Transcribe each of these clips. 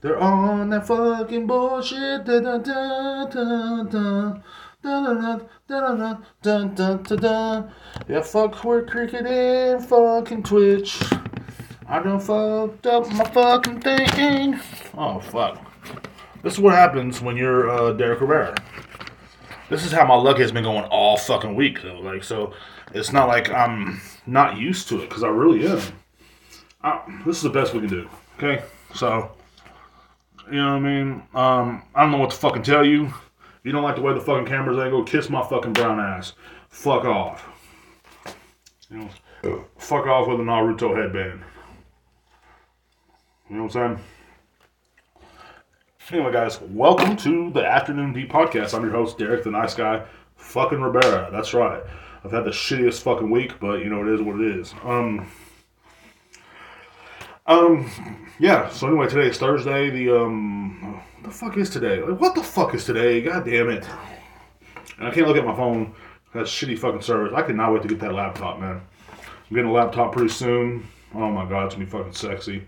They're on that fucking bullshit. Da da da da da. Da-da-da, da-da-da, da-da-da-da. Yeah, fuck where cricket and fucking Twitch. I done fucked up my fucking thing. Oh, fuck. This is what happens when you're uh, Derrek Rivera. This is how my luck has been going all fucking week, though. Like, so it's not like I'm not used to it, because I really am. I, this is the best we can do, okay? So you know what I mean? Um, I don't know what to fucking tell you. If you don't like the way the fucking camera's angled, kiss my fucking brown ass. Fuck off. You know, fuck off with a Naruto headband. You know what I'm saying? Anyway, guys, welcome to the Afternoon D Podcast. I'm your host, Derrek, the nice guy, fucking Rivera. That's right. I've had the shittiest fucking week, but you know it is what it is. Um, um, yeah. So anyway, today is Thursday. The um, the fuck is today? Like, what the fuck is today? God damn it! And I can't look at my phone. That shitty fucking service. I cannot wait to get that laptop, man. I'm getting a laptop pretty soon. Oh my god, it's gonna be fucking sexy.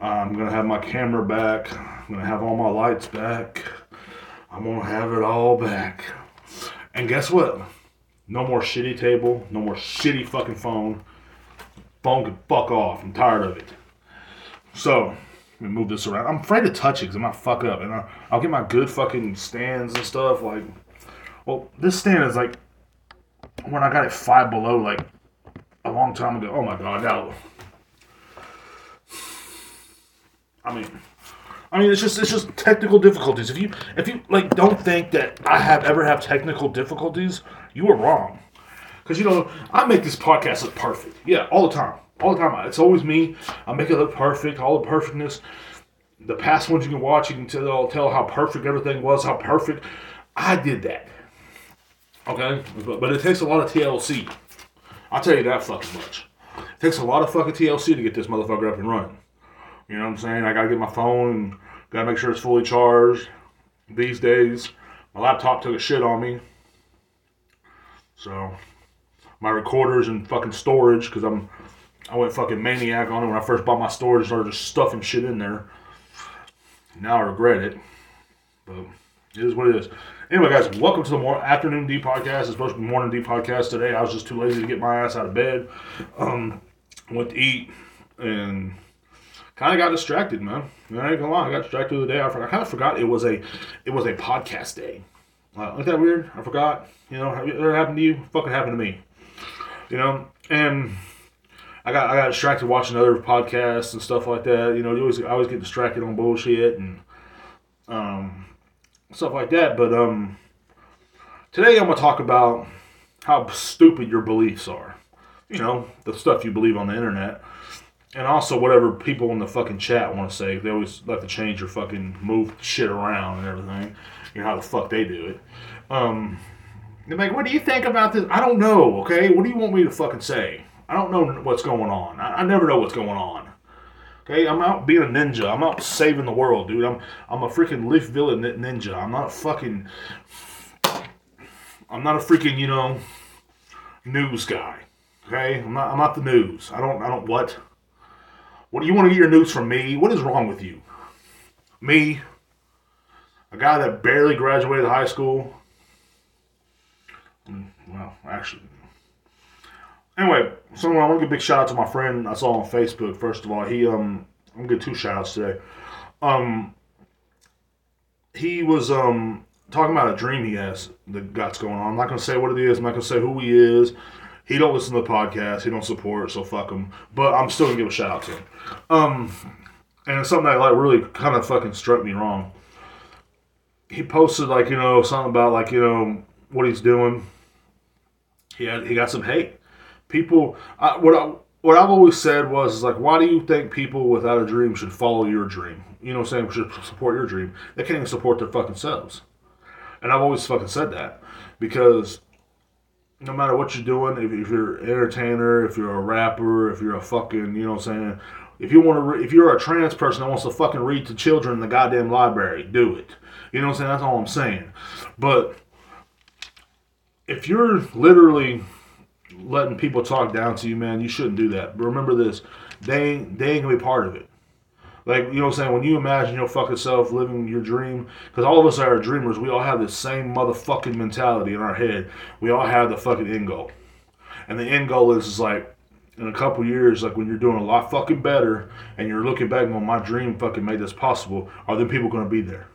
I'm gonna have my camera back. I'm gonna have all my lights back. I'm gonna have it all back. And guess what? No more shitty table. No more shitty fucking phone. Phone can fuck off. I'm tired of it. So, let me move this around. I'm afraid to touch it because I might fuck up. And I, I'll get my good fucking stands and stuff. Like, well, this stand is like when I got it five below, like a long time ago. Oh my god, now. I mean, I mean, it's just it's just technical difficulties. If you if you like don't think that I have ever have technical difficulties, you are wrong. Because you know I make this podcast look perfect. Yeah, all the time, all the time. It's always me. I make it look perfect. All the perfectness. The past ones you can watch, you can tell tell how perfect everything was. How perfect. I did that. Okay, but, but it takes a lot of TLC. I'll tell you that fucking much. It takes a lot of fucking TLC to get this motherfucker up and running. You know what I'm saying? I gotta get my phone gotta make sure it's fully charged. These days, my laptop took a shit on me. So, my recorder's in fucking storage because I'm, I went fucking maniac on it when I first bought my storage. Started just stuffing shit in there. Now I regret it, but it is what it is. Anyway, guys, welcome to the more afternoon D podcast. It's supposed to be morning D podcast today. I was just too lazy to get my ass out of bed. Um, went to eat and kind of got distracted, man. I ain't gonna lie, I got distracted the day. I, I kind of forgot it was a it was a podcast day. Uh, isn't that weird? I forgot. You know, have it ever happened to you? Fucking happened to me. You know, and I got I got distracted watching other podcasts and stuff like that. You know, you always I always get distracted on bullshit and um stuff like that. But um today I'm gonna talk about how stupid your beliefs are. You know, the stuff you believe on the internet and also whatever people in the fucking chat want to say. They always like to change your fucking move shit around and everything. You know how the fuck they do it. Um, they're like, what do you think about this? I don't know. Okay, what do you want me to fucking say? I don't know what's going on. I, I never know what's going on. Okay, I'm out being a ninja. I'm out saving the world, dude. I'm I'm a freaking Leaf Village ninja. I'm not a fucking. I'm not a freaking you know news guy. Okay, I'm not I'm not the news. I don't I don't what. What do you want to get your news from me? What is wrong with you? Me, a guy that barely graduated high school. Mm, well, actually. Anyway, so I want to give a big shout out to my friend I saw on Facebook. First of all, he um, I'm gonna get two shout outs today. Um, he was um talking about a dream he has that got's going on. I'm not gonna say what it is. I'm not gonna say who he is. He don't listen to the podcast. He don't support, so fuck him. But I'm still gonna give a shout out to him. Um, and it's something that like really kind of fucking struck me wrong. He posted like you know something about like you know what he's doing. He had he got some hate. People, what I what I've always said was like, why do you think people without a dream should follow your dream? You know what I'm saying? Should support your dream. They can't even support their fucking selves. And I've always fucking said that because no matter what you're doing, if, if you're an entertainer, if you're a rapper, if you're a fucking, you know what I'm saying, if you want to, re- if you're a trans person that wants to fucking read to children in the goddamn library, do it. You know what I'm saying? That's all I'm saying. But if you're literally letting people talk down to you, man, you shouldn't do that. But remember this: they ain't, they ain't gonna be part of it. Like, you know what I'm saying? When you imagine your fucking self living your dream, because all of us are dreamers, we all have the same motherfucking mentality in our head. We all have the fucking end goal. And the end goal is, is like, in a couple years, like when you're doing a lot fucking better and you're looking back on my dream fucking made this possible, are then people to be there?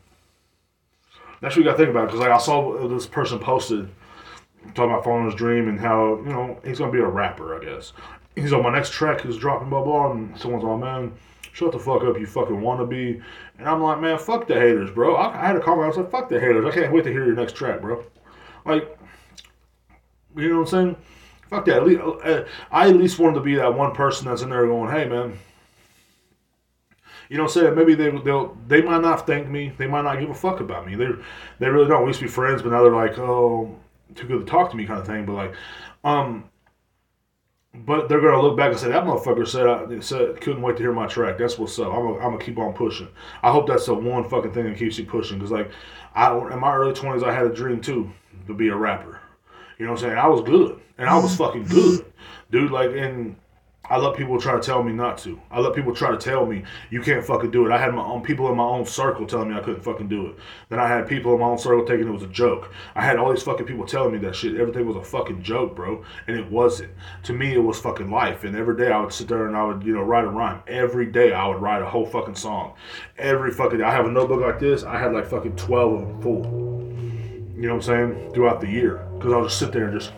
That's what you got to think about. Because like I saw this person posted talking about following his dream and how, you know, he's to be a rapper, I guess. He's on my next track he's dropping, blah, blah. And someone's like, man, shut the fuck up, you fucking wannabe. And I'm like, man, fuck the haters, bro. I, I had a comment. I was like, fuck the haters. I can't wait to hear your next track, bro. Like, you know what I'm saying? Fuck that. At least, uh, I at least wanted to be that one person that's in there going, hey, man. You know, what I'm saying? maybe they they'll they might not thank me. They might not give a fuck about me. They they really don't. We used to be friends, but now they're like, oh, too good to talk to me, kind of thing. But like, um, but they're gonna look back and say that motherfucker said I said couldn't wait to hear my track. That's what's up. I'm gonna, I'm keep on pushing. I hope that's the one fucking thing that keeps you pushing. Cause like, I in my early twenties, I had a dream too to be a rapper. You know what I'm saying? I was good, and I was fucking good, dude. Like, and I let people try to tell me not to. I let people try to tell me you can't fucking do it. I had my own people in my own circle telling me I couldn't fucking do it. Then I had people in my own circle thinking it was a joke. I had all these fucking people telling me that shit. Everything was a fucking joke, bro, and it wasn't. To me, it was fucking life. And every day I would sit there and I would, you know, write a rhyme. Every day I would write a whole fucking song. Every fucking day. I have a notebook like this. I had like fucking twelve of them full. You know what I'm saying? Throughout the year, because I'll just sit there and just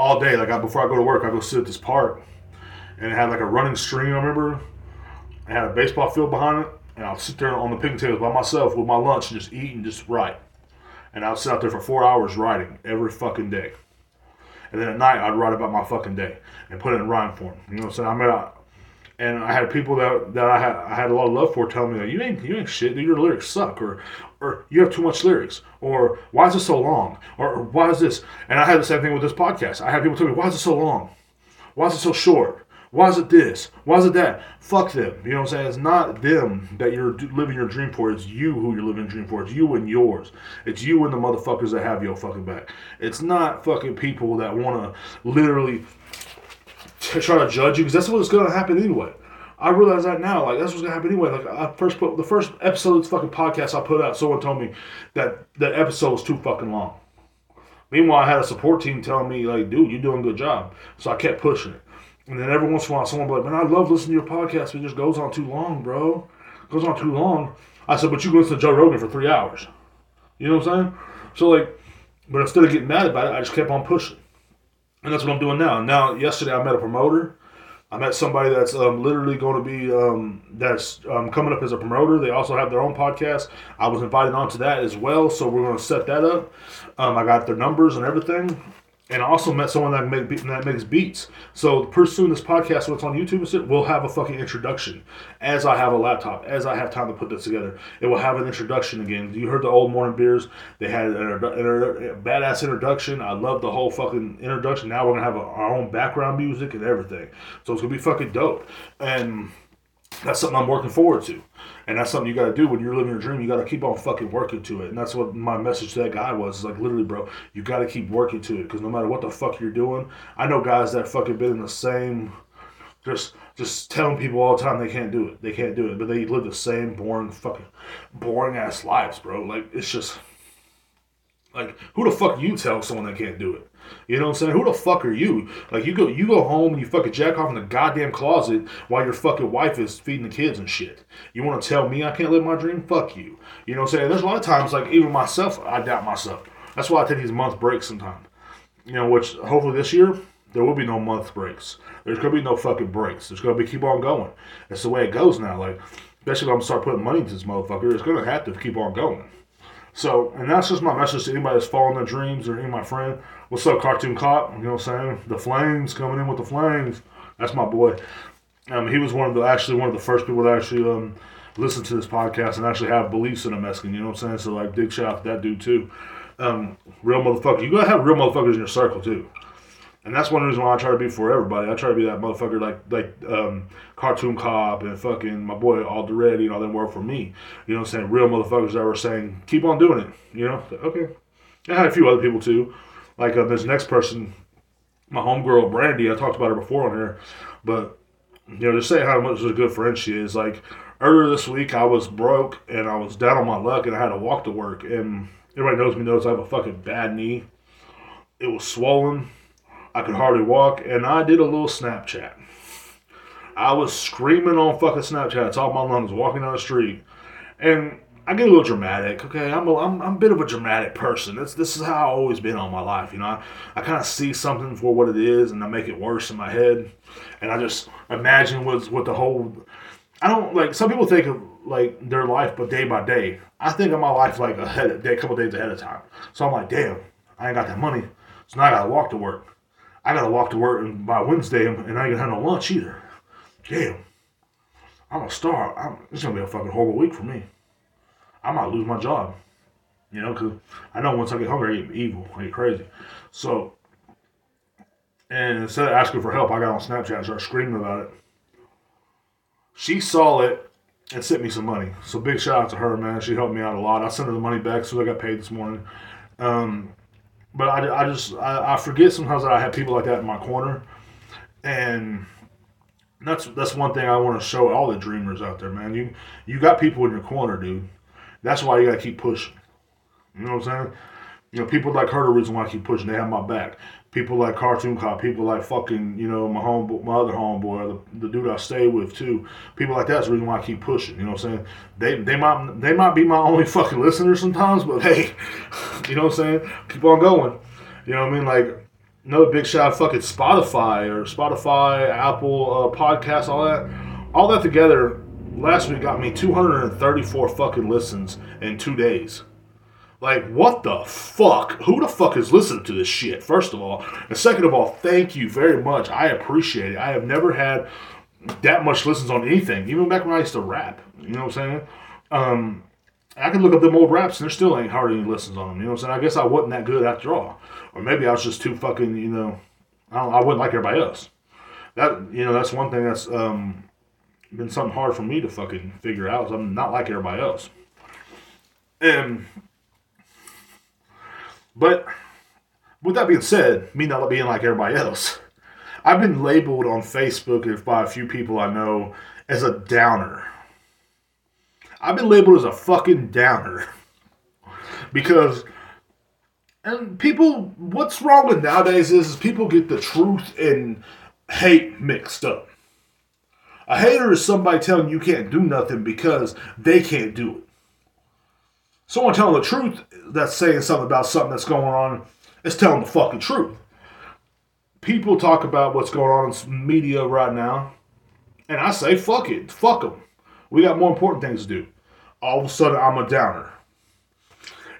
all day. Like I, before I go to work, I go sit at this park, and it had like a running stream. I remember. I had a baseball field behind it, and I'll sit there on the picnic tables by myself with my lunch and just eat and just write. And I'll sit out there for four hours writing every fucking day. And then at night, I'd write about my fucking day and put it in rhyme form. You know what I'm saying? I mean, I, and I had people that, that I had I had a lot of love for telling me that you ain't you ain't shit, dude, your lyrics suck, or or you have too much lyrics, or why is it so long, or, or why is this? And I had the same thing with this podcast. I had people tell me, why is it so long? Why is it so short? Why is it this? Why is it that? Fuck them. You know what I'm saying? It's not them that you're living your dream for. It's you who you're living your dream for. It's you and yours. It's you and the motherfuckers that have your fucking back. It's not fucking people that want to literally try to judge you because that's what's going to happen anyway. I realize that now. Like that's what's gonna happen anyway. Like I first put the first episode of this fucking podcast I put out. Someone told me that that episode was too fucking long. Meanwhile, I had a support team telling me like, "Dude, you're doing a good job." So I kept pushing it. And then every once in a while, someone like, "Man, I love listening to your podcast. But it just goes on too long, bro. It goes on too long." I said, "But you listen to Joe Rogan for three hours." You know what I'm saying? So like, but instead of getting mad about it, I just kept on pushing. And that's what I'm doing now. Now, yesterday I met a promoter I met somebody that's um, literally going to be um, that's um, coming up as a promoter. They also have their own podcast. I was invited onto that as well, so we're going to set that up. Um, I got their numbers and everything, and I also met someone that make that makes beats. So soon this podcast, when it's on YouTube, is it will have a fucking introduction. As I have a laptop, as I have time to put this together, it will have an introduction again. You heard the old morning beers? They had a badass introduction. I love the whole fucking introduction. Now we're gonna have a, our own background music and everything. So it's gonna be fucking dope. And that's something I'm working forward to. And that's something you got to do when you're living your dream. You got to keep on fucking working to it. And that's what my message to that guy was. It's like, literally, bro, you got to keep working to it. Because no matter what the fuck you're doing, I know guys that fucking been in the same, just just telling people all the time they can't do it. They can't do it. But they live the same boring, fucking, boring ass lives, bro. Like, it's just, like, who the fuck you tell someone that can't do it? You know what I'm saying? Who the fuck are you? Like you go you go home and you fucking jack off in the goddamn closet while your fucking wife is feeding the kids and shit. You want to tell me I can't live my dream? Fuck you. You know what I'm saying? There's a lot of times like even myself, I doubt myself. That's why I take these month breaks sometimes. You know, which hopefully this year there will be no month breaks. There's gonna be no fucking breaks. There's gonna be keep on going. That's the way it goes now. Like especially if I'm gonna start putting money into this motherfucker, it's gonna have to keep on going. So, and that's just my message to anybody that's following their dreams or any of my friend. What's up, Cartoon Cop? You know what I'm saying? The Flames coming in with the Flames. That's my boy. Um, he was one of the actually one of the first people to actually um, listen to this podcast and actually have beliefs in a Mexican. You know what I'm saying? So like, big shout out to that dude too. Um, real motherfucker. You gotta have real motherfuckers in your circle too. And that's one reason why I try to be for everybody. I try to be that motherfucker like like um, Cartoon Cop and fucking my boy Alderetti and all them work for me. You know what I'm saying? Real motherfuckers that were saying, keep on doing it. You know? Okay. I had a few other people too. Like uh, this next person, my homegirl Brandy, I talked about her before on here, but you know, just say how much of a good friend she is. Like earlier this week, I was broke and I was down on my luck and I had to walk to work. And everybody knows me knows I have a fucking bad knee. It was swollen. I could hardly walk, and I did a little Snapchat. I was screaming on fucking Snapchat, top of my lungs, walking down the street, and I get a little dramatic. Okay, I'm a, I'm, I'm a bit of a dramatic person. This this is how I've always been all my life. You know, I, I kind of see something for what it is, and I make it worse in my head, and I just imagine what's what the whole. I don't like some people think of like their life, but day by day. I think of my life like a day, a couple days ahead of time. So I'm like, damn, I ain't got that money, so now I gotta walk to work. I gotta walk to work and by Wednesday, and I ain't gonna have no lunch either. Damn, I'm a star. I'm, it's gonna be a fucking horrible week for me. I might lose my job. You know, because I know once I get hungry, I get evil. I get crazy. So, and instead of asking for help, I got on Snapchat and started screaming about it. She saw it and sent me some money. So big shout out to her, man. She helped me out a lot. I sent her the money back so I got paid this morning. Um, but I, I just I, I forget sometimes that I have people like that in my corner, and that's that's one thing I want to show all the dreamers out there, man. You you got people in your corner, dude. That's why you gotta keep pushing. You know what I'm saying? You know, people like her the reason why I keep pushing. They have my back. People like Cartoon Cop, people like fucking, you know, my home, my other homeboy, the, the dude I stay with too. People like that's the reason why I keep pushing. You know what I'm saying? They they might they might be my only fucking listeners sometimes, but hey, you know what I'm saying? Keep on going. You know what I mean? Like another big shout out fucking Spotify or Spotify, Apple uh, Podcasts, all that, all that together. Last week got me 234 fucking listens in two days. Like, what the fuck? Who the fuck is listening to this shit, first of all? And second of all, thank you very much. I appreciate it. I have never had that much listens on anything, even back when I used to rap. You know what I'm saying? Um, I can look up them old raps and there still ain't hardly any listens on them. You know what I'm saying? I guess I wasn't that good after all. Or maybe I was just too fucking, you know, I, don't, I wasn't like everybody else. That, you know, that's one thing that's um, been something hard for me to fucking figure out. I'm not like everybody else. And but with that being said, me not being like everybody else, I've been labeled on Facebook by a few people I know as a downer. I've been labeled as a fucking downer because and people what's wrong with nowadays is, is people get the truth and hate mixed up. A hater is somebody telling you can't do nothing because they can't do it someone telling the truth that's saying something about something that's going on is telling the fucking truth. People talk about what's going on in media right now, and I say, fuck it, fuck them. We got more important things to do. All of a sudden, I'm a downer.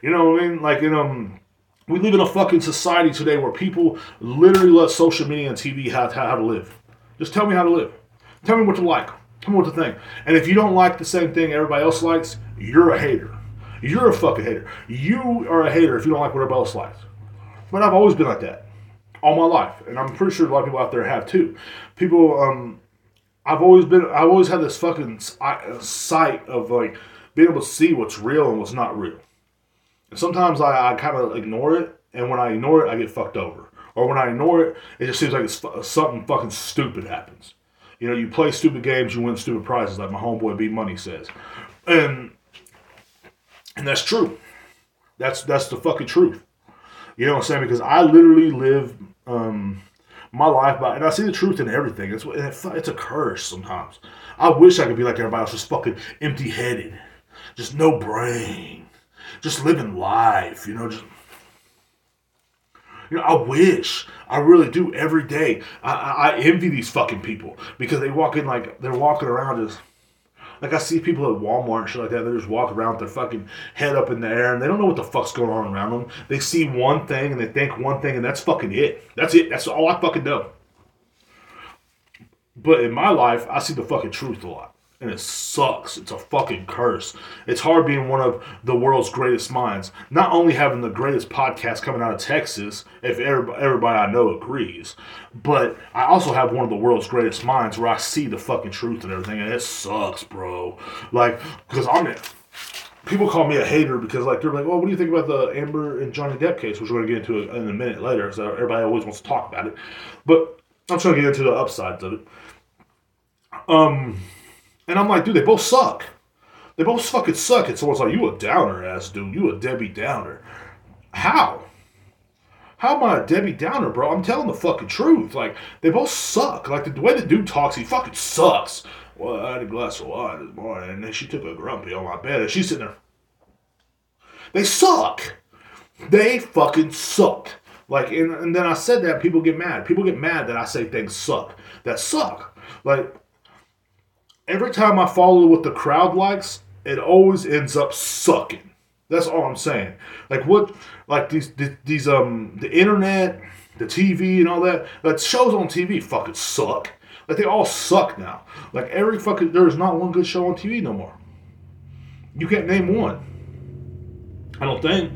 You know what I mean? Like, you um, know, we live in a fucking society today where people literally let social media and TV how, how to live. Just tell me how to live. Tell me what you like. Tell me what to think. And if you don't like the same thing everybody else likes, you're a hater. You're a fucking hater. You are a hater if you don't like what everybody else likes. But I've always been like that all my life, and I'm pretty sure a lot of people out there have too. People, um, I've always been, I've always had this fucking sight of like being able to see what's real and what's not real. And sometimes I, I kind of ignore it, and when I ignore it, I get fucked over. Or when I ignore it, it just seems like it's something fucking stupid happens. You know, you play stupid games, you win stupid prizes, like my homeboy B Money says. And and that's true. That's that's the fucking truth. You know what I'm saying? Because I literally live um, my life by, and I see the truth in everything. It's it's a curse sometimes. I wish I could be like everybody else, just fucking empty headed, just no brain, just living life. You know, just you know, I wish. I really do every day. I, I, I envy these fucking people because they walk in like they're walking around just like I see people at Walmart and shit like that. They just walk around with their fucking head up in the air and they don't know what the fuck's going on around them. They see one thing and they think one thing and that's fucking it. That's it. That's all I fucking know. But in my life, I see the fucking truth a lot and it sucks. It's a fucking curse. It's hard being one of the world's greatest minds. Not only having the greatest podcast coming out of Texas, if everybody I know agrees, but I also have one of the world's greatest minds where I see the fucking truth and everything, and it sucks, bro. Like, because I'm it. People call me a hater because, like, they're like, "Well, what do you think about the Amber and Johnny Depp case?" Which we're gonna get into in a minute later, so everybody always wants to talk about it. But I'm trying to get into the upsides of it Um, and I'm like, dude, they both suck. They both fucking suck. And someone's like, you a downer ass dude. You a Debbie Downer. How? How am I a Debbie Downer, bro? I'm telling the fucking truth. Like, they both suck. Like, the way the dude talks, he fucking sucks. Well, I had a glass of wine this morning, and then she took a grumpy on my bed, and she's sitting there. They suck. They fucking suck. Like, and, and then I said that, people get mad. People get mad that I say things suck. That suck. Like, every time I follow what the crowd likes, it always ends up sucking. That's all I'm saying. Like what, like these these um the internet, the TV and all that. Like shows on TV fucking suck. Like they all suck now. Like every fucking there is not one good show on TV no more. You can't name one. I don't think.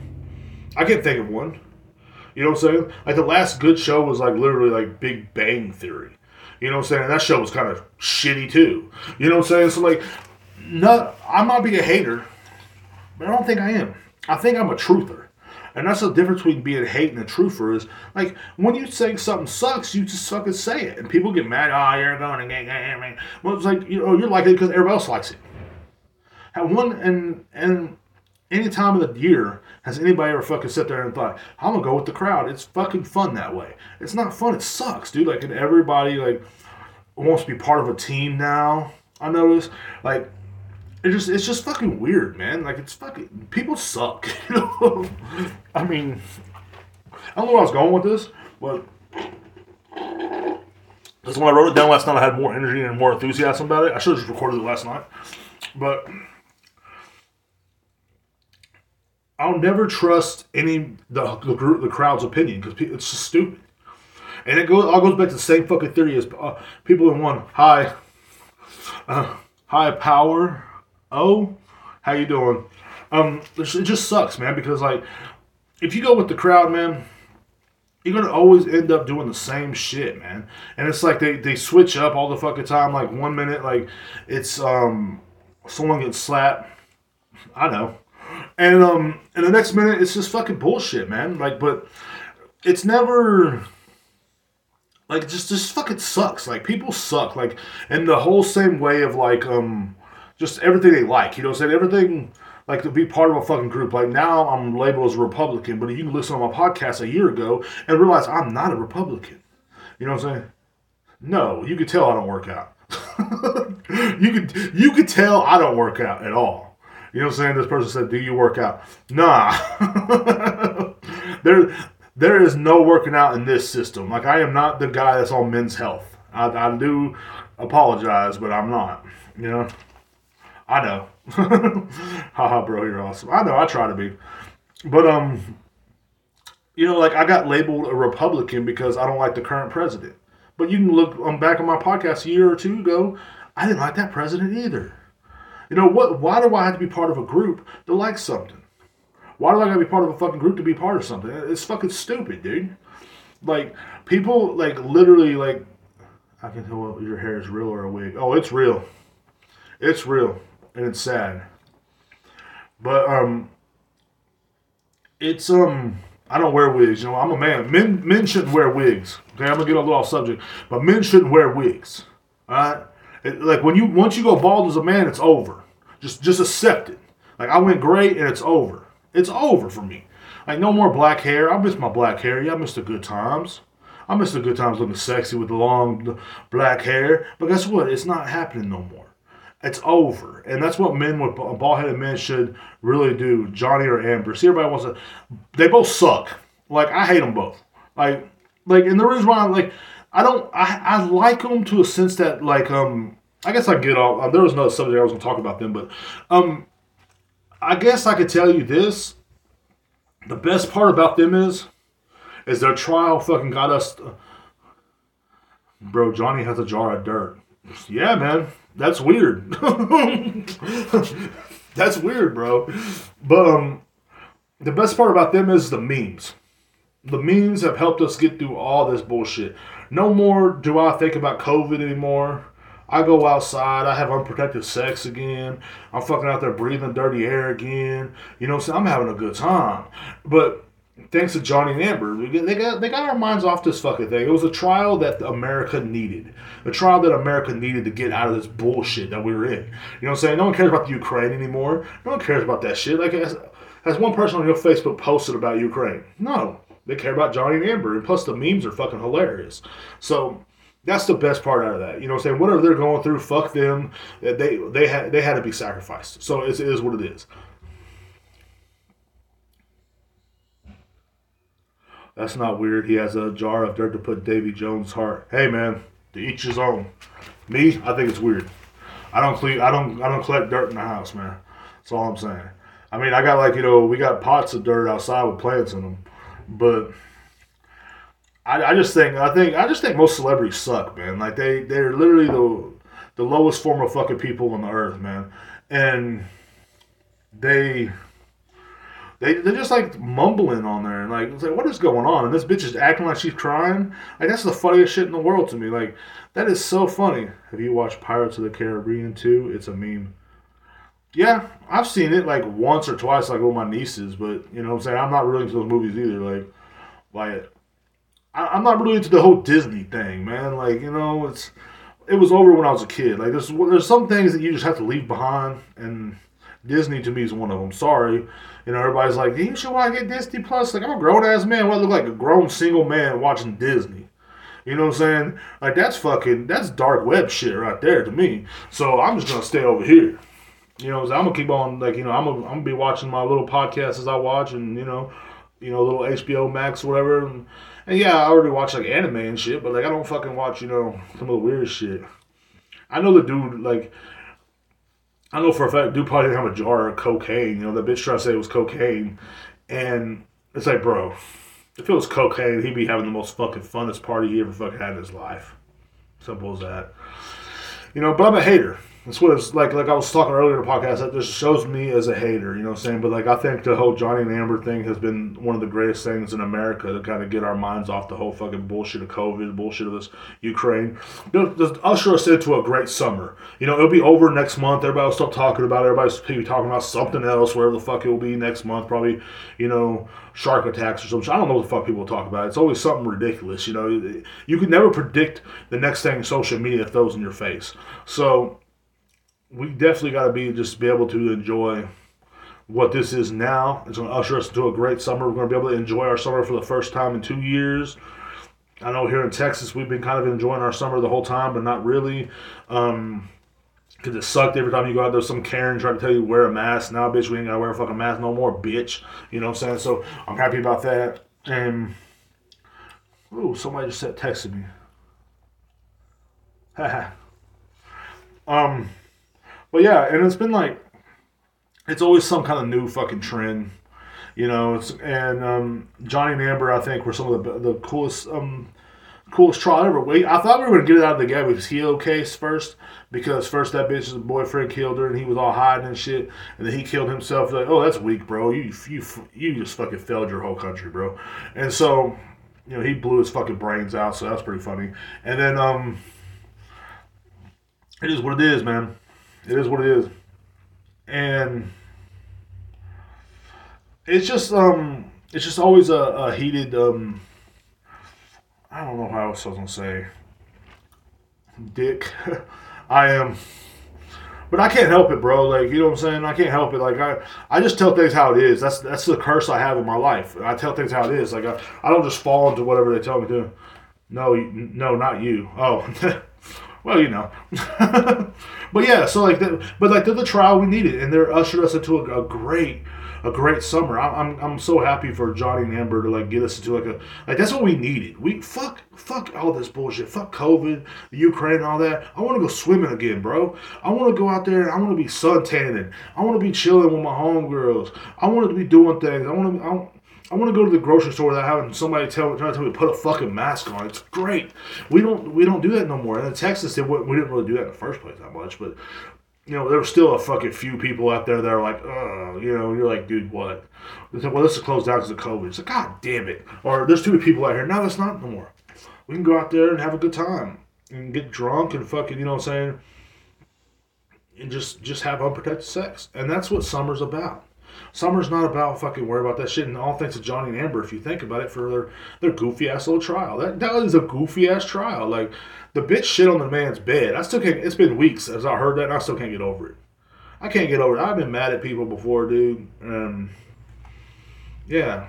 I can't think of one. You know what I'm saying? Like the last good show was like literally like Big Bang Theory. You know what I'm saying? That show was kind of shitty too. You know what I'm saying? So like, no, I might be a hater, but I don't think I am. I think I'm a truther. And that's the difference between being a hate and a truther is like when you say something sucks, you just fucking say it, and people get mad. Oh, you're going to. Well, it's like you know you're like it because everybody else likes it. Have one and and any time of the year has anybody ever fucking sit there and thought, I'm gonna go with the crowd? It's fucking fun that way. It's not fun. It sucks, dude. Like, and everybody like wants to be part of a team now. I notice, like, it just it's just fucking weird, man. Like, it's fucking people suck. You know, I mean, I don't know where I was going with this, but. Because when I wrote it down last night, I had more energy and more enthusiasm about it. I should have just recorded it last night. But I'll never trust any the the, group, the crowd's opinion because it's just stupid. And it goes all goes back to the same fucking theory as uh, people in one high uh, high power. Oh, how you doing? Um, it just sucks, man. Because like, if you go with the crowd, man, you're gonna always end up doing the same shit, man. And it's like they, they switch up all the fucking time. Like one minute, like it's um someone gets slapped. I know. And um, in the next minute, it's just fucking bullshit, man. Like, but it's never like just just fucking sucks. Like people suck. Like in the whole same way of like um, just everything they like. You know, what I'm saying everything like to be part of a fucking group. Like now I'm labeled as a Republican, but you can listen to my podcast a year ago and realize I'm not a Republican. You know what I'm saying? No, you could tell I don't work out. you could you could tell I don't work out at all. You know what I'm saying? This person said, "Do you work out?" Nah. there, there is no working out in this system. Like I am not the guy that's on men's health. I, I do apologize, but I'm not. You know. I know. Haha, bro, you're awesome. I know. I try to be, but um, you know, like I got labeled a Republican because I don't like the current president. But you can look. I'm back on my podcast a year or two ago. I didn't like that president either. You know what? Why do I have to be part of a group to like something? Why do I gotta be part of a fucking group to be part of something? It's fucking stupid, dude. Like people, like literally, like I can tell your hair is real or a wig. Oh, it's real. It's real, and it's sad. But um, it's um. I don't wear wigs. You know, I'm a man. Men men shouldn't wear wigs. Okay, I'm gonna get a little off subject, but men shouldn't wear wigs. All right. Like when you once you go bald as a man, it's over. Just just accept it. Like I went gray and it's over. It's over for me. Like no more black hair. I miss my black hair. Yeah, I miss the good times. I miss the good times looking sexy with the long black hair. But guess what? It's not happening no more. It's over. And that's what men with bald headed men should really do. Johnny or Amber. See, everybody wants to. They both suck. Like, I hate them both. Like, like, and the reason why, like, I don't. I, I like them to a sense that like um. I guess I get all. Uh, there was another subject I was to talk about them, but um, I guess I could tell you this. The best part about them is, is their trial fucking got us. Uh, bro, Johnny has a jar of dirt. Yeah, man, that's weird. that's weird, bro. But um, the best part about them is the memes. The memes have helped us get through all this bullshit. No more do I think about COVID anymore. I go outside. I have unprotected sex again. I'm fucking out there breathing dirty air again. You know, so I'm having a good time. But thanks to Johnny and Amber, they got they got our minds off this fucking thing. It was a trial that America needed, a trial that America needed to get out of this bullshit that we were in. You know what I'm saying? No one cares about the Ukraine anymore. No one cares about that shit. Like has one person on your Facebook posted about Ukraine? No, they care about Johnny and Amber, and plus the memes are fucking hilarious. So that's the best part out of that. You know what I'm saying? Whatever they're going through, fuck them. They they had they had to be sacrificed. So it is what it is. That's not weird. He has a jar of dirt to put Davy Jones' heart. Hey man, to each his own. Me, I think it's weird. I don't clean. I don't. I don't collect dirt in the house, man. That's all I'm saying. I mean, I got like you know, we got pots of dirt outside with plants in them, but I, I just think I think I just think most celebrities suck, man. Like they they're literally the the lowest form of fucking people on the earth, man, and they they they're just like mumbling on there and like it's like what is going on? And this bitch is acting like she's crying. Like that's the funniest shit in the world to me. Like that is so funny. Have you watched Pirates of the Caribbean 2? It's a meme. Yeah, I've seen it like once or twice, like with my nieces, but you know what I'm saying? I'm not really into those movies either. Like, like I, am not really into the whole Disney thing, man. Like, you know, it's it was over when I was a kid. Like, there's there's some things that you just have to leave behind, and Disney to me is one of them. Sorry, you know, everybody's like, you should want to get Disney Plus. Like, I'm a grown ass man. What I look like a grown single man watching Disney. You know what I'm saying? Like, that's fucking, that's dark web shit right there to me. So I'm just to stay over here. You know, I'm to keep on, like, you know, I'm going I'm gonna be watching my little podcast as I watch and, you know, you know, little HBO Max whatever. And, and yeah, I already watch, like, anime and shit, but, like, I don't fucking watch, you know, some of the weird shit. I know the dude, like, I know for a fact, dude probably didn't have a jar of cocaine. You know, the bitch tried to say it was cocaine. And it's like, bro, if it was cocaine, he'd be having the most fucking funnest party he ever fucking had in his life. Simple as that. You know, but I'm a hater. That's what it's like. Like I was talking earlier in the podcast, that just shows me as a hater. You know what I'm saying? But like I think the whole Johnny and Amber thing has been one of the greatest things in America to kind of get our minds off the whole fucking bullshit of COVID, bullshit of this Ukraine. You know, usher us into a great summer. You know, it'll be over next month. Everybody will stop talking about it. Everybody's be talking about something else, wherever the fuck it will be next month. Probably, you know, shark attacks or something. I don't know what the fuck people talk about. It's always something ridiculous. You know, you can never predict the next thing social media throws in your face. So we definitely got to be just be able to enjoy what this is now. It's going to usher us into a great summer. We're going to be able to enjoy our summer for the first time in two years. I know here in Texas we've been kind of enjoying our summer the whole time, but not really. Um, Cause it sucked every time you go out there. Some Karen trying to tell you wear a mask. Now, bitch, we ain't gotta wear a fucking mask no more, bitch. You know what I'm saying? So I'm happy about that. And ooh, somebody just said texted me. Um. But yeah, and it's been like it's always some kind of new fucking trend, you know. It's and um, Johnny and Amber, I think, were some of the the coolest um, coolest trial ever. Wait, I thought we were gonna get it out of the Gabby Hilo case first because first that bitch's boyfriend killed her and he was all hiding and shit, and then he killed himself. Like, oh, that's weak, bro. You you you just fucking failed your whole country, bro. And so, you know, he blew his fucking brains out. So that's pretty funny. And then um, it is what it is, man. It is what it is. And it's just um it's just always a, a heated um I don't know how else I was gonna say dick. I am but I can't help it, bro. Like you know what I'm saying? I can't help it. Like I, I just tell things how it is. That's that's the curse I have in my life. I tell things how it is. Like I, I don't just fall into whatever they tell me to. No, no, not you. Oh, well, you know. but yeah, so like, the, but like they're the trial we needed, and they're ushered us into a, a great, a great summer. I'm, I'm, I'm so happy for Johnny and Amber to like get us into like a like that's what we needed. We fuck fuck all this bullshit. Fuck COVID, the Ukraine, all that. I want to go swimming again, bro. I want to go out there I want to be sun tanning. I want to be chilling with my homegirls. I want to be doing things. I want to. I, want to go to the grocery store without having somebody tell trying to tell me to put a fucking mask on. It's great. We don't we don't do that no more. And in Texas, we didn't really do that in the first place that much. But you know, there were still a fucking few people out there that are like, oh, you know, you're like, dude, what? They said, well, this is closed down because of COVID. It's like, god damn it. Or there's too many people out here. No, that's not no more. We can go out there and have a good time and get drunk and fucking, you know what I'm saying? And just just have unprotected sex. And that's what summer's about. Summer's not about fucking worry about that shit. And all thanks to Johnny and Amber, if you think about it, for their, their goofy ass little trial. That that is a goofy ass trial. Like the bitch shit on the man's bed. I still can't. It's been weeks as I heard that, and I still can't get over it. I can't get over it. I've been mad at people before, dude. Um, yeah,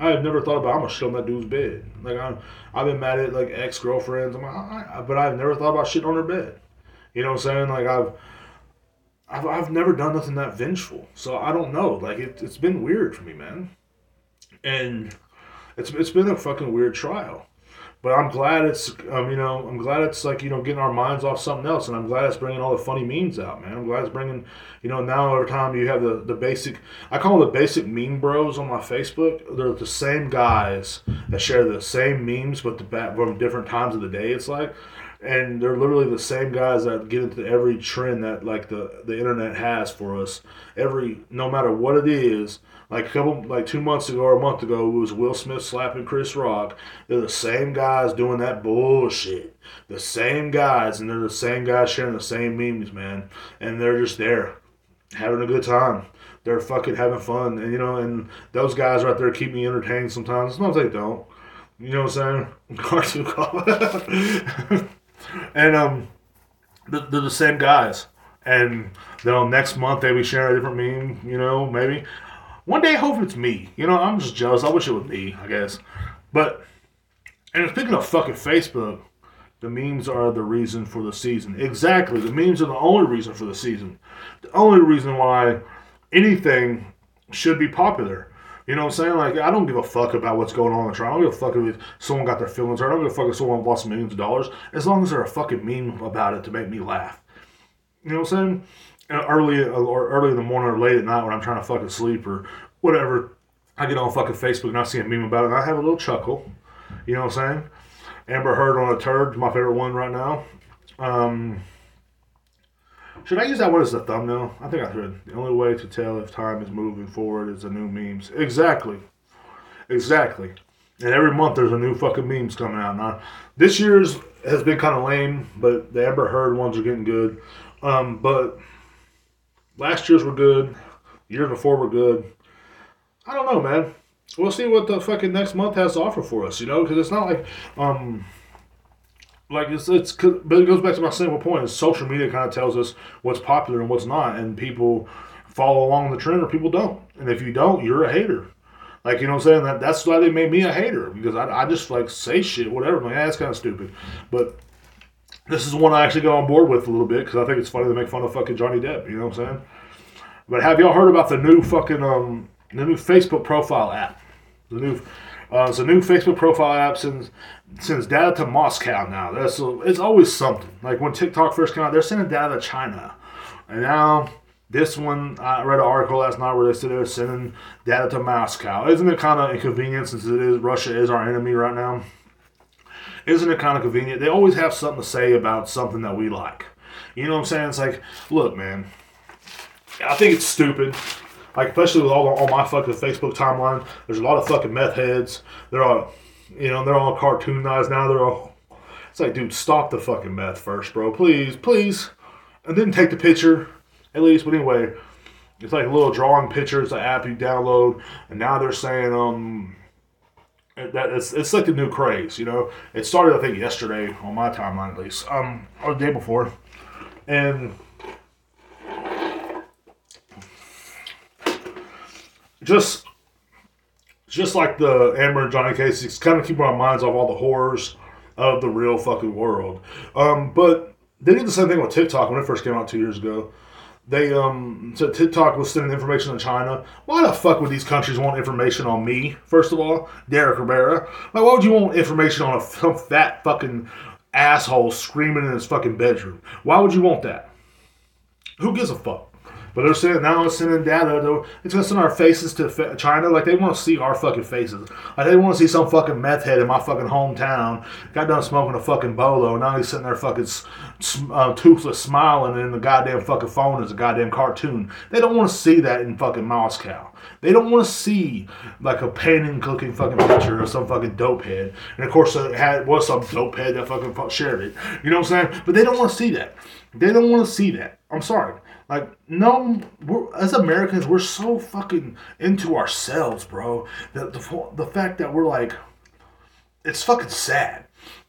I have never thought about I'm gonna shit on that dude's bed. Like I'm, I've been mad at like ex girlfriends. I'm like, I, I, but I've never thought about shitting on her bed. You know what I'm saying? Like I've, I've, I've never done nothing that vengeful. So I don't know. Like it, it's been weird for me, man. And it's it's been a fucking weird trial. But I'm glad it's, um, you know, I'm glad it's like, you know, getting our minds off something else. And I'm glad it's bringing all the funny memes out, man. I'm glad it's bringing, you know, now every time you have the, the basic, I call them the basic meme bros on my Facebook. They're the same guys that share the same memes, but the from different times of the day, it's like. And they're literally the same guys that get into every trend that like the, the internet has for us. Every, no matter what it is, like a couple, like two months ago or a month ago, it was Will Smith slapping Chris Rock. They're the same guys doing that bullshit. The same guys, and they're the same guys sharing the same memes, man. And they're just there, having a good time. They're fucking having fun, and you know, and those guys right there keep me entertained sometimes. Sometimes they don't. You know what I'm saying? Cartoon call. and um, they're, they're the same guys. And then next month they'll be sharing a different meme. You know, maybe. One day I hope it's me. You know, I'm just jealous. I wish it was me, I guess. But, and speaking of fucking Facebook, the memes are the reason for the season. Exactly. The memes are the only reason for the season. The only reason why anything should be popular. You know what I'm saying? Like, I don't give a fuck about what's going on in the trial. I don't give a fuck if someone got their feelings hurt. I don't give a fuck if someone lost millions of dollars. As long as there's a fucking meme about it to make me laugh. You know what I'm saying? early or early in the morning or late at night when I'm trying to fucking sleep or whatever, I get on fucking Facebook and I see a meme about it and I have a little chuckle. You know what I'm saying? Amber Heard on a turd, my favorite one right now. Um, should I use that one as a thumbnail? I think I should. The only way to tell if time is moving forward is the new memes. Exactly. Exactly. And every month there's a new fucking memes coming out. Now, this year's has been kind of lame, but the Amber Heard ones are getting good. Um, but Last year's were good. Years before were good. I don't know, man. We'll see what the fucking next month has to offer for us, you know, because it's not like, um, like it's it's but it goes back to my simple point is social media kind of tells us what's popular and what's not, and people follow along the trend or people don't, and if you don't, you're a hater. Like you know what I'm saying? That that's why they made me a hater because I, I just like say shit whatever. Like, yeah, that's kind of stupid, but this is one I actually got on board with a little bit because I think it's funny to make fun of fucking Johnny Depp. You know what I'm saying? But have y'all heard about the new fucking um the new Facebook profile app? The new uh, it's a new Facebook profile app sends sends data to Moscow now. That's it's always something. Like when TikTok first came out, they're sending data to China, and now this one I read an article last night where they said they're sending data to Moscow. Isn't it kind of inconvenient since it is Russia is our enemy right now? Isn't it kind of convenient? They always have something to say about something that we like. You know what I'm saying? It's like, look, man, I think it's stupid. Like, especially with all on my fucking Facebook timeline, there's a lot of fucking meth heads. They're all, you know, they're all cartoonized now. They're all, it's like, dude, stop the fucking meth first, bro. Please, please. And then take the picture, at least. But anyway, it's like a little drawing picture. It's an app you download. And now they're saying, um, that it's, it's like the new craze, you know. It started, I think, yesterday on my timeline at least, um, or the day before, and just just like the Amber and Johnny case, it's kind of keeping our minds off all the horrors of the real fucking world. Um, but they did the same thing with TikTok when it first came out two years ago they um so TikTok was sending information to China. Why the fuck would these countries want information on me? First of all, Derrek Rivera. Like, why would you want information on a fat fucking asshole screaming in his fucking bedroom? Why would you want that? Who gives a fuck? But they're saying now it's sending data. Though it's gonna send our faces to China. Like they want to see our fucking faces. Like they want to see some fucking meth head in my fucking hometown got done smoking a fucking bolo. And now he's sitting there fucking uh, toothless, smiling, and the goddamn fucking phone is a goddamn cartoon. They don't want to see that in fucking Moscow. They don't want to see like a painting looking fucking picture of some fucking dope head. And of course, it had was some dope head that fucking shared it. You know what I'm saying? But they don't want to see that. They don't want to see that. I'm sorry. Like, no, as Americans, we're so fucking into ourselves, bro. The, the, the fact that we're like, it's fucking sad.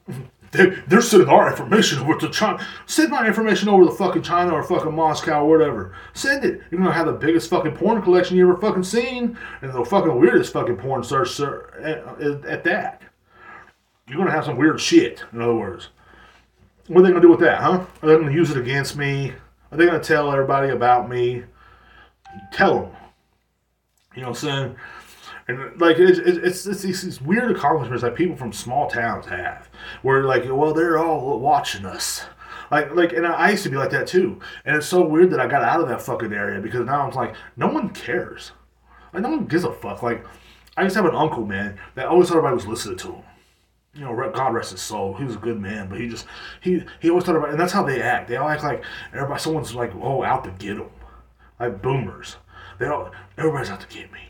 They, they're sending our information over to China. Send my information over to fucking China or fucking Moscow or whatever. Send it. You're gonna have the biggest fucking porn collection you ever fucking seen, and the fucking weirdest fucking porn search uh, at, uh, at that. You're gonna have some weird shit. In other words, what are they gonna do with that, huh? Are they gonna use it against me? Are they gonna tell everybody about me? Tell them. You know what I'm saying? And like it's it's, it's these weird accomplishments that people from small towns have, where like well they're all watching us, like like and I used to be like that too, and it's so weird that I got out of that fucking area because now I'm like no one cares, like no one gives a fuck. Like I used to have an uncle man that always thought everybody was listening to him. You know, God rest his soul. He was a good man, but he just he he always thought about, and that's how they act. They all act like everybody, someone's like oh out to get them, like boomers. They all everybody's out to get me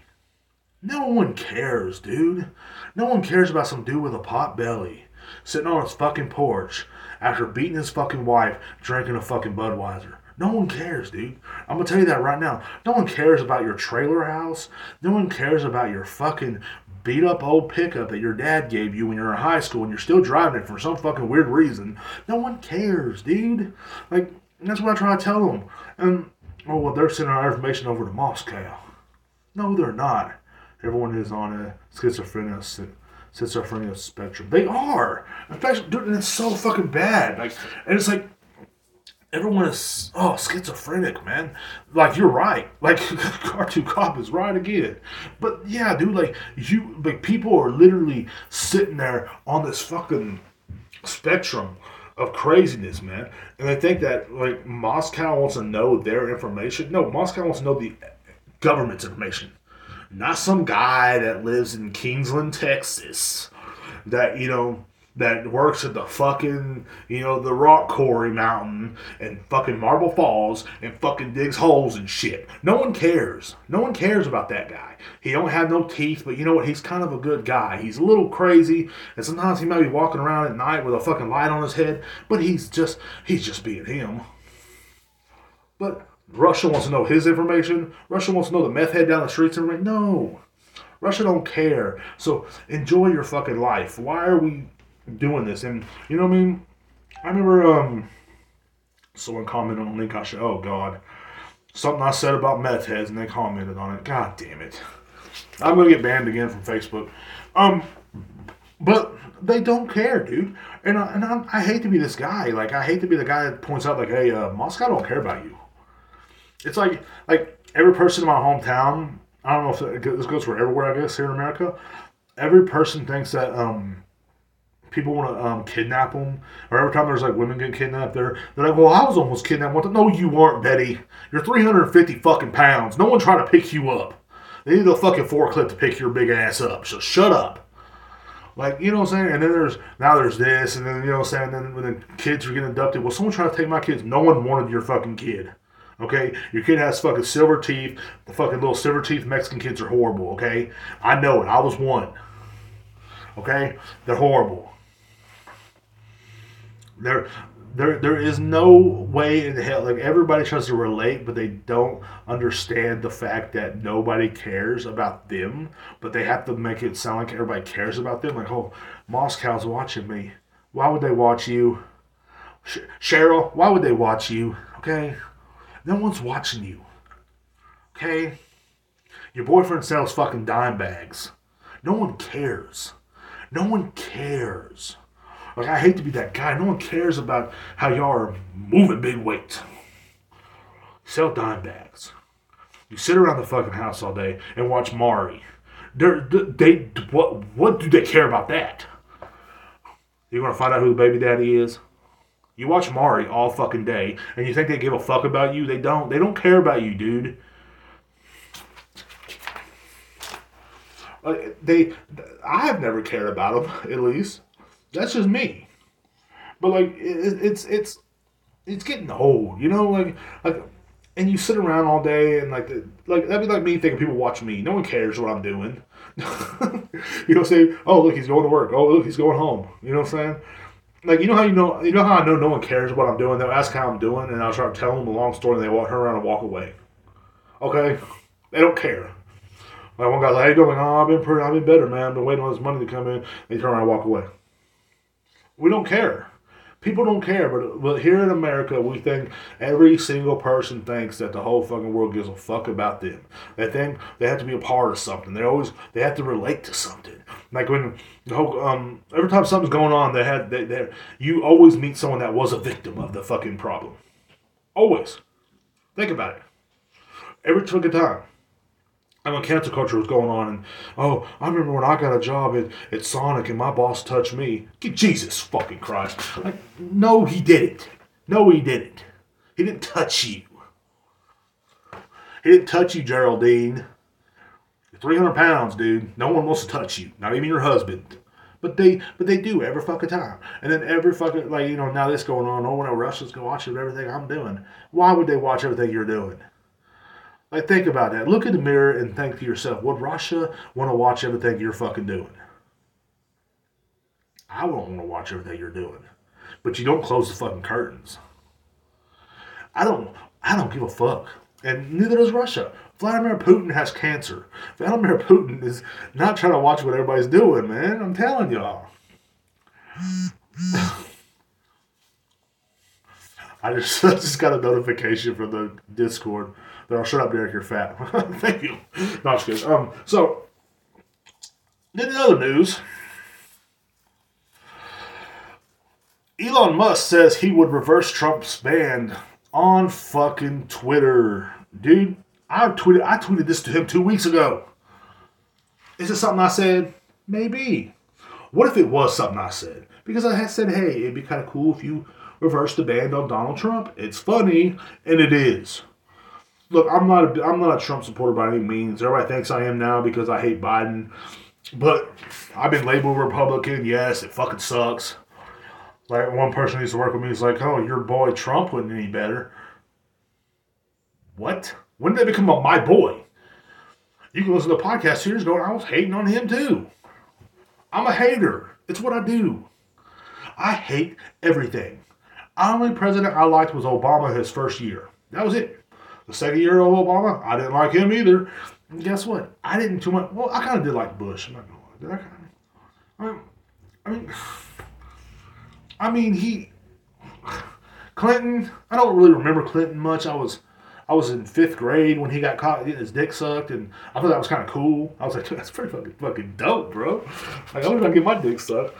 no one cares, dude. No one cares about some dude with a pot belly sitting on his fucking porch after beating his fucking wife drinking a fucking Budweiser. No one cares, dude. I'm gonna tell you that right now. No one cares about your trailer house. No one cares about your fucking beat up old pickup that your dad gave you when you were in high school and you're still driving it for some fucking weird reason. No one cares, dude. Like, that's what I try to tell them. And, oh, well, they're sending our information over to Moscow. No, they're not everyone is on a schizophrenia schizophrenia spectrum. They are, especially, dude, and it's so fucking bad. Like, and it's like everyone is oh schizophrenic, man. Like you're right. Like cartoon cop is right again. But yeah, dude, like you, like people are literally sitting there on this fucking spectrum of craziness, man. And they think that like Moscow wants to know their information. No, Moscow wants to know the government's information not some guy that lives in Kingsland, Texas, that you know that works at the fucking you know the rock quarry mountain and fucking Marble Falls and fucking digs holes and shit. No one cares. No one cares about that guy. He don't have no teeth, but you know what? He's kind of a good guy. He's a little crazy, and sometimes he might be walking around at night with a fucking light on his head, but he's just he's just being him. But Russia wants to know his information. Russia wants to know the meth head down the streets and no. Russia don't care. So enjoy your fucking life. Why are we doing this? And you know what I mean? I remember um someone commented on link said, oh god. Something I said about meth heads and they commented on it. God damn it. I'm gonna get banned again from Facebook. Um but they don't care, dude. And I, and I, I hate to be this guy. Like I hate to be the guy that points out like, hey, uh, Moscow don't care about you it's like like every person in my hometown. I don't know if this goes for everywhere. I guess here in America, every person thinks that um, people want to um, kidnap them. Or every time there's like women getting kidnapped, they're they're like, "Well, I was almost kidnapped." No, you weren't, Betty. You're 350 fucking pounds. No one trying to pick you up. They need a fucking forklift to pick your big ass up. So shut up. Like, you know what I'm saying? And then there's, now there's this, and then, you know what I'm saying? And then when the kids are getting abducted, well, someone trying to take my kids. No one wanted your fucking kid. Okay, your kid has fucking silver teeth. The fucking little silver teeth Mexican kids are horrible. Okay, I know it. I was one. Okay, they're horrible. There, there, there is no way in hell. Like everybody tries to relate, but they don't understand the fact that nobody cares about them. But they have to make it sound like everybody cares about them. Like, oh, Moscow's watching me. Why would they watch you? Sh- Cheryl, why would they watch you? Okay, no one's watching you. Okay? Your boyfriend sells fucking dime bags. No one cares. No one cares. Like, I hate to be that guy. No one cares about how y'all are moving big weight. Sell dime bags. You sit around the fucking house all day and watch Maury. They're, they, what, what do they care about that? You're gonna find out who the baby daddy is? You watch Maury all fucking day, and you think they give a fuck about you? They don't. They don't care about you, dude. Like they, I have never cared about them. At least that's just me. But like, it, it's it's it's getting old, you know. Like like, and you sit around all day and like the, like that'd be like me thinking people watch me. No one cares what I'm doing. you know, say, oh look, he's going to work. Oh look, he's going home. You know what I'm saying? like you know how you know you know how I know no one cares what I'm doing. They'll ask how I'm doing, and I'll start telling them a long story, and they walk turn around and walk away. Okay, they don't care. Like one guy's like, "Hey, doing? Oh, I've been pretty, I've been better, man. I've been waiting on this money to come in." They turn around and walk away. We don't care. People don't care, but but here in America, we think every single person thinks that the whole fucking world gives a fuck about them. They think they have to be a part of something. They always they have to relate to something. Like when the whole um every time something's going on, they had they they you always meet someone that was a victim of the fucking problem. Always. Think about it. Every fucking time. And when cancel culture was going on, and oh, I remember when I got a job at, at Sonic and my boss touched me. Jesus fucking Christ. Like, no, he didn't. No, he didn't. He didn't touch you. He didn't touch you, Geraldine. You're 300 pounds, dude. No one wants to touch you, not even your husband. But they, but they do every fucking time. And then every fucking like you know now this going on. Oh, when Russians go watch everything I'm doing. Why would they watch everything you're doing? Like, think about that. Look in the mirror and think to yourself, would Russia want to watch everything you're fucking doing? I won't want to watch everything you're doing. But you don't close the fucking curtains. I don't I don't give a fuck. And neither does Russia. Vladimir Putin has cancer. Vladimir Putin is not trying to watch what everybody's doing, man. I'm telling y'all. I just, I just got a notification from the Discord that I'll shut up, Derrek. You're fat. Thank you. No, just kidding. Um, so, then in other news, Elon Musk says he would reverse Trump's ban on fucking Twitter. Dude, I tweeted I tweeted this to him two weeks ago. Is it something I said? Maybe. What if it was something I said? Because I had said, hey, it'd be kind of cool if you reverse the ban on Donald Trump. It's funny, and it is. Look, I'm not a, I'm not a Trump supporter by any means. Everybody thinks I am now because I hate Biden, but I've been labeled Republican. Yes, it fucking sucks. Like one person used to work with me is like, "Oh, your boy Trump wasn't any better." What? When did they become a, my boy? You can listen to the podcast ago, and I was hating on him too. I'm a hater. It's what I do. I hate everything. The only president I liked was Obama his first year. That was it. The second year of Obama, I didn't like him either. And guess what? I didn't too much. Well, I kind of did like Bush. I'm not gonna lie. I kind of? I mean, I mean, he Clinton. I don't really remember Clinton much. I was I was in fifth grade when he got caught getting his dick sucked, and I thought that was kind of cool. I was like, that's pretty fucking fucking dope, bro. Like, I want to get my dick sucked.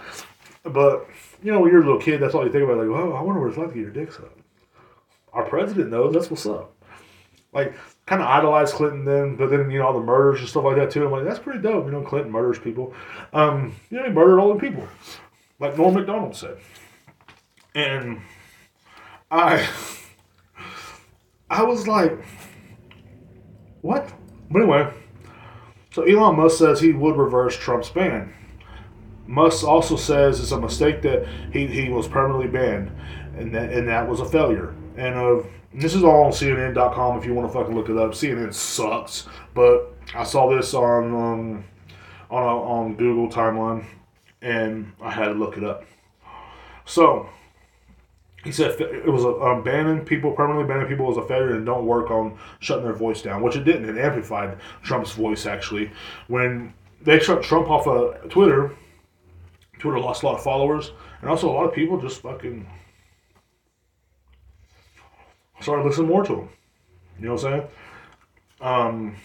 But you know, when you're a little kid, that's all you think about. Like, oh, I wonder what it's like to get your dick sucked. Our president knows. That's what's up like kind of idolized Clinton then, but then you know all the murders and stuff like that too. I'm like, that's pretty dope. You know, Clinton murders people. Um, you know, he murdered all the people, like Norm Macdonald said. And I, I was like, what? But anyway, so Elon Musk says he would reverse Trump's ban. Musk also says it's a mistake that he, he was permanently banned, and that and that was a failure. And of this is all on CNN.com if you want to fucking look it up. CNN sucks, but I saw this on um, on a, on Google timeline, and I had to look it up. So he said it was a, um, banning people permanently banning people was a failure and don't work on shutting their voice down, which it didn't. It amplified Trump's voice actually when they shut Trump off of Twitter. Twitter lost a lot of followers, and also a lot of people just fucking started listening more to him. You know what I'm saying? Um,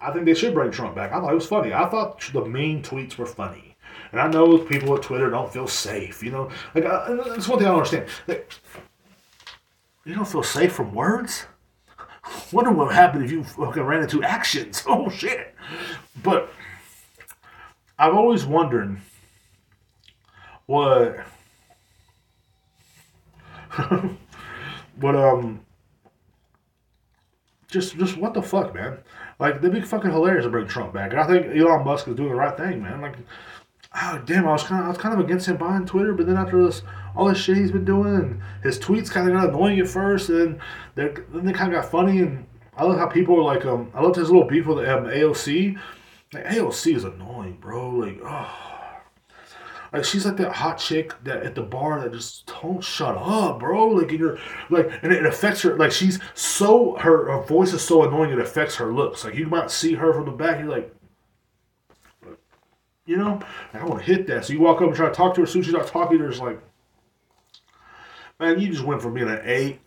I think they should bring Trump back. I thought it was funny. I thought the mean tweets were funny. And I know people at Twitter don't feel safe. You know, like that's one thing I don't understand. Like, you don't feel safe from words. Wonder what would happen if you fucking ran into actions. Oh shit! But I've always wondered what But um, just just what the fuck, man? Like they'd be fucking hilarious to bring Trump back, and I think Elon Musk is doing the right thing, man. Like, oh damn, I was kind of I was kind of against him buying Twitter, but then after this all this shit he's been doing, and his tweets kind of got annoying at first, and then then they kind of got funny, and I love how people are like um I loved his little beef with um, AOC. Like AOC is annoying, bro. Like oh Like she's like that hot chick that at the bar that just don't shut up, bro. Like you're like, and it affects her. Like she's so her her voice is so annoying it affects her looks. Like you might see her from the back, you're like, you know, I want to hit that. So you walk up and try to talk to her. As soon as she's not talking, there's like, man, you just went from being an eight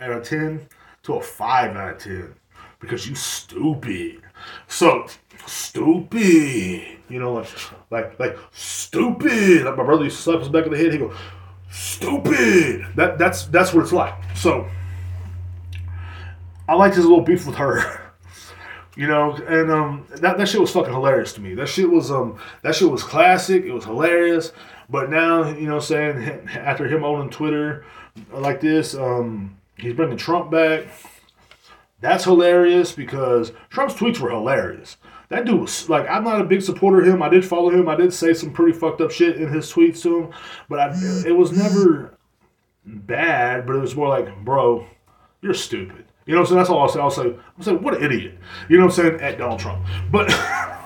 out of ten to a five out of ten because you stupid. So stupid. You know, like like like stupid. Like my brother used to slap his back of the head. He go, stupid. That that's that's what it's like. So I liked his little beef with her. You know, and um, that, that shit was fucking hilarious to me. That shit was um, that shit was classic. It was hilarious. But now, you know, saying after him owning Twitter like this, um, he's bringing Trump back. That's hilarious because Trump's tweets were hilarious. That dude was like, I'm not a big supporter of him. I did follow him. I did say some pretty fucked up shit in his tweets to him, but I, it was never bad. But it was more like, bro, you're stupid. You know what I'm saying? That's all I'll say. I'll say, I'll say, what an idiot. You know what I'm saying? At Donald Trump. But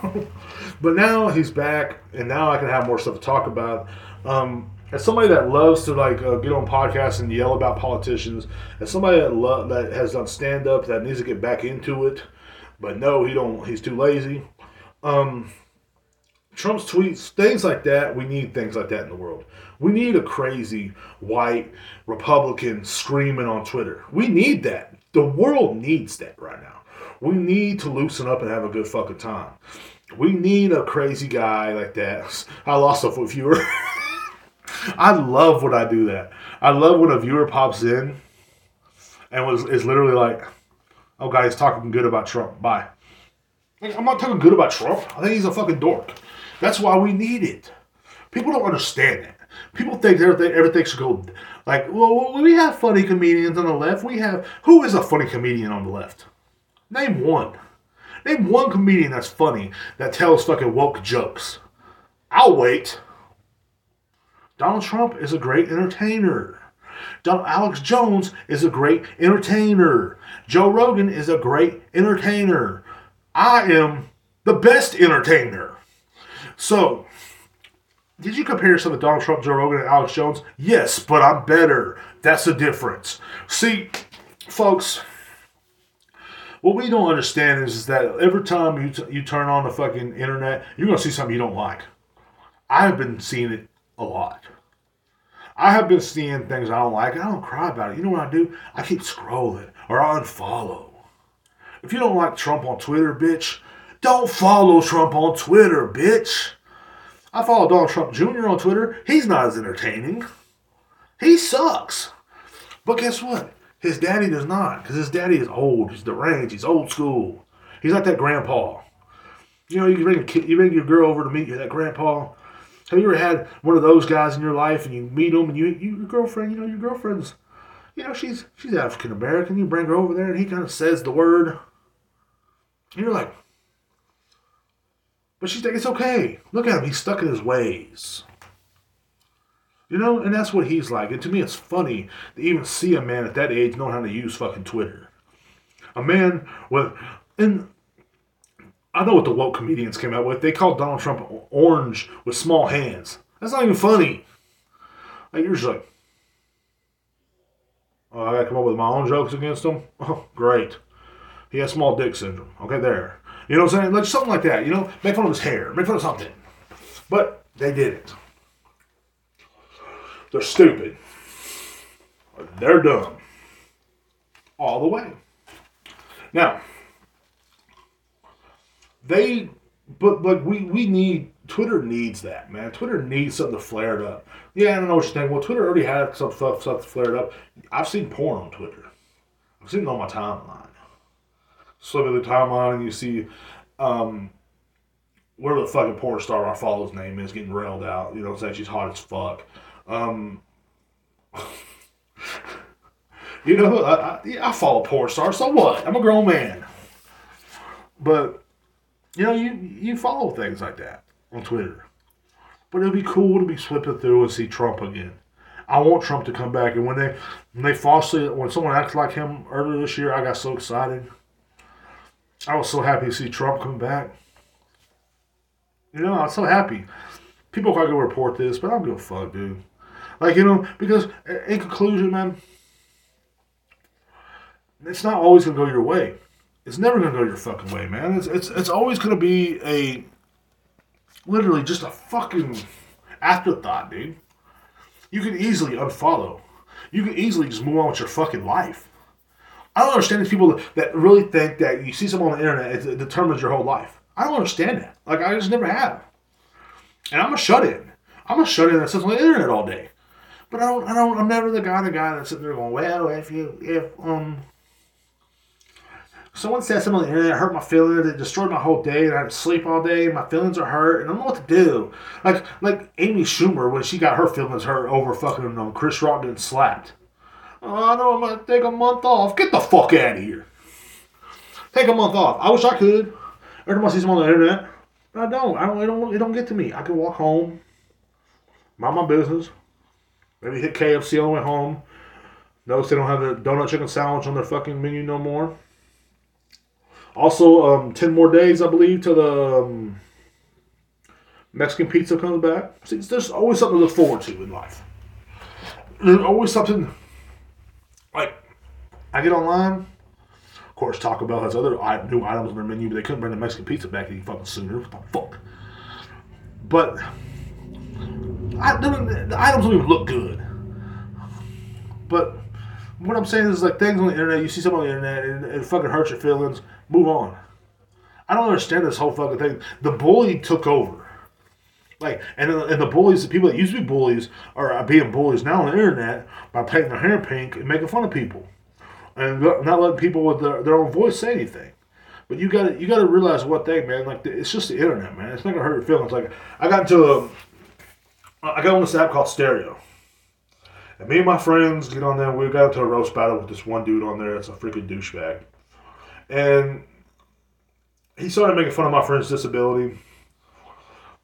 but now he's back, and now I can have more stuff to talk about. Um, as somebody that loves to like uh, get on podcasts and yell about politicians, as somebody that lo- that has done stand up that needs to get back into it, but no, he don't. He's too lazy. Um, Trump's tweets, things like that. We need things like that in the world. We need a crazy white Republican screaming on Twitter. We need that. The world needs that right now. We need to loosen up and have a good fucking time. We need a crazy guy like that. I lost a viewer. I love when I do that. I love when a viewer pops in and was is literally like, "Oh, guys, talking good about Trump. Bye." Like, I'm not talking good about Trump. I think he's a fucking dork. That's why we need it. People don't understand that. People think everything everything should go like, well, we have funny comedians on the left. We have who is a funny comedian on the left? Name one. Name one comedian that's funny that tells fucking woke jokes. I'll wait. Donald Trump is a great entertainer. Don- Alex Jones is a great entertainer. Joe Rogan is a great entertainer. I am the best entertainer. So, did you compare yourself to Donald Trump, Joe Rogan, and Alex Jones? Yes, but I'm better. That's the difference. See, folks, what we don't understand is, is that every time you, t- you turn on the fucking internet, you're going to see something you don't like. I've been seeing it a lot. I have been seeing things I don't like, I don't cry about it. You know what I do? I keep scrolling, or I unfollow. If you don't like Trump on Twitter, bitch, don't follow Trump on Twitter, bitch. I follow Donald Trump Jr. on Twitter. He's not as entertaining. He sucks. But guess what? His daddy does not, because his daddy is old. He's deranged. He's old school. He's like that grandpa. You know, you bring a kid, you bring your girl over to meet that grandpa. Have you ever had one of those guys in your life, and you meet them, and you, you your girlfriend, you know, your girlfriend's, you know, she's she's African American. You bring her over there, and he kind of says the word. And you're like, but she's like, it's okay. Look at him. He's stuck in his ways. You know, and that's what he's like. And to me, it's funny to even see a man at that age know how to use fucking Twitter. A man with, and I know what the woke comedians came out with. They called Donald Trump orange with small hands. That's not even funny. Like, you're just like, oh, I gotta come up with my own jokes against him? Oh, great. He has small dick syndrome. Okay, there. You know what I'm saying? Like something like that. You know, make fun of his hair, make fun of something. But they did it. They're stupid. They're dumb. All the way. Now, they, but like we we need Twitter needs that man. Twitter needs something to flare it up. Yeah, I don't know what you think. Well, Twitter already had some stuff stuff to flare it up. I've seen porn on Twitter. I've seen it on my timeline slip of the timeline and you see um, whatever the fucking porn star I follow's name is getting railed out. You know saying? She's hot as fuck. Um, you know, I, I, I follow porn stars, so what? I'm a grown man. But, you know, you, you follow things like that on Twitter. But it'd be cool to be flipping through and see Trump again. I want Trump to come back. And when they when they falsely when someone acts like him earlier this year, I got so excited. I was so happy to see Trump come back. You know, I'm so happy. people probably gonna report this, but I don't give a fuck, dude. Like you know, because uh, in conclusion, man, it's not always gonna go your way. It's never gonna go your fucking way, man. It's it's it's always gonna be a literally just a fucking afterthought, dude. You can easily unfollow. You can easily just move on with your fucking life. I don't understand these people that really think that you see someone on the internet, it determines your whole life. I don't understand that. Like, I just never have. And I'm a shut in. I'm a shut in that sits on the internet all day. But I don't, I don't, I'm never the guy, the guy that's sitting there going, well, if you, if, um, someone said something on the internet, hurt my feelings, it destroyed my whole day, and I had to sleep all day, and my feelings are hurt, and I don't know what to do. Like, like Amy Schumer when she got her feelings hurt over fucking um, Chris Rock getting slapped. Oh, I know I'm gonna take a month off. Get the fuck out of here. Take a month off. I wish I could. Every time I see someone on the internet, I don't. I don't. It don't. It don't get to me. I can walk home, mind my business. Maybe hit KFC on the way home. Notice they don't have the donut chicken sandwich on their fucking menu no more. Also, um, ten more days, I believe, till the um, Mexican pizza comes back. See, there's always something to look forward to in life. There's always something like I get online. Of course, Taco Bell has other new items on their menu, but they couldn't bring the Mexican pizza back any fucking sooner. What the fuck? But I, the, the items don't even look good. But what I'm saying is like things on the internet. You see something on the internet and it fucking hurts your feelings. Move on. I don't understand this whole fucking thing. The bully took over. Like, and, uh, and the bullies, the people that used to be bullies, are being bullies now on the internet by painting their hair pink and making fun of people, and not letting people with their, their own voice say anything. But you got to you got to realize what thing, man. Like it's just the internet, man. It's not gonna hurt your feelings. Like I got into a, I got on this app called Stereo, and me and my friends get on there. We got into a roast battle with this one dude on there. That's a freaking douchebag, and he started making fun of my friend's disability.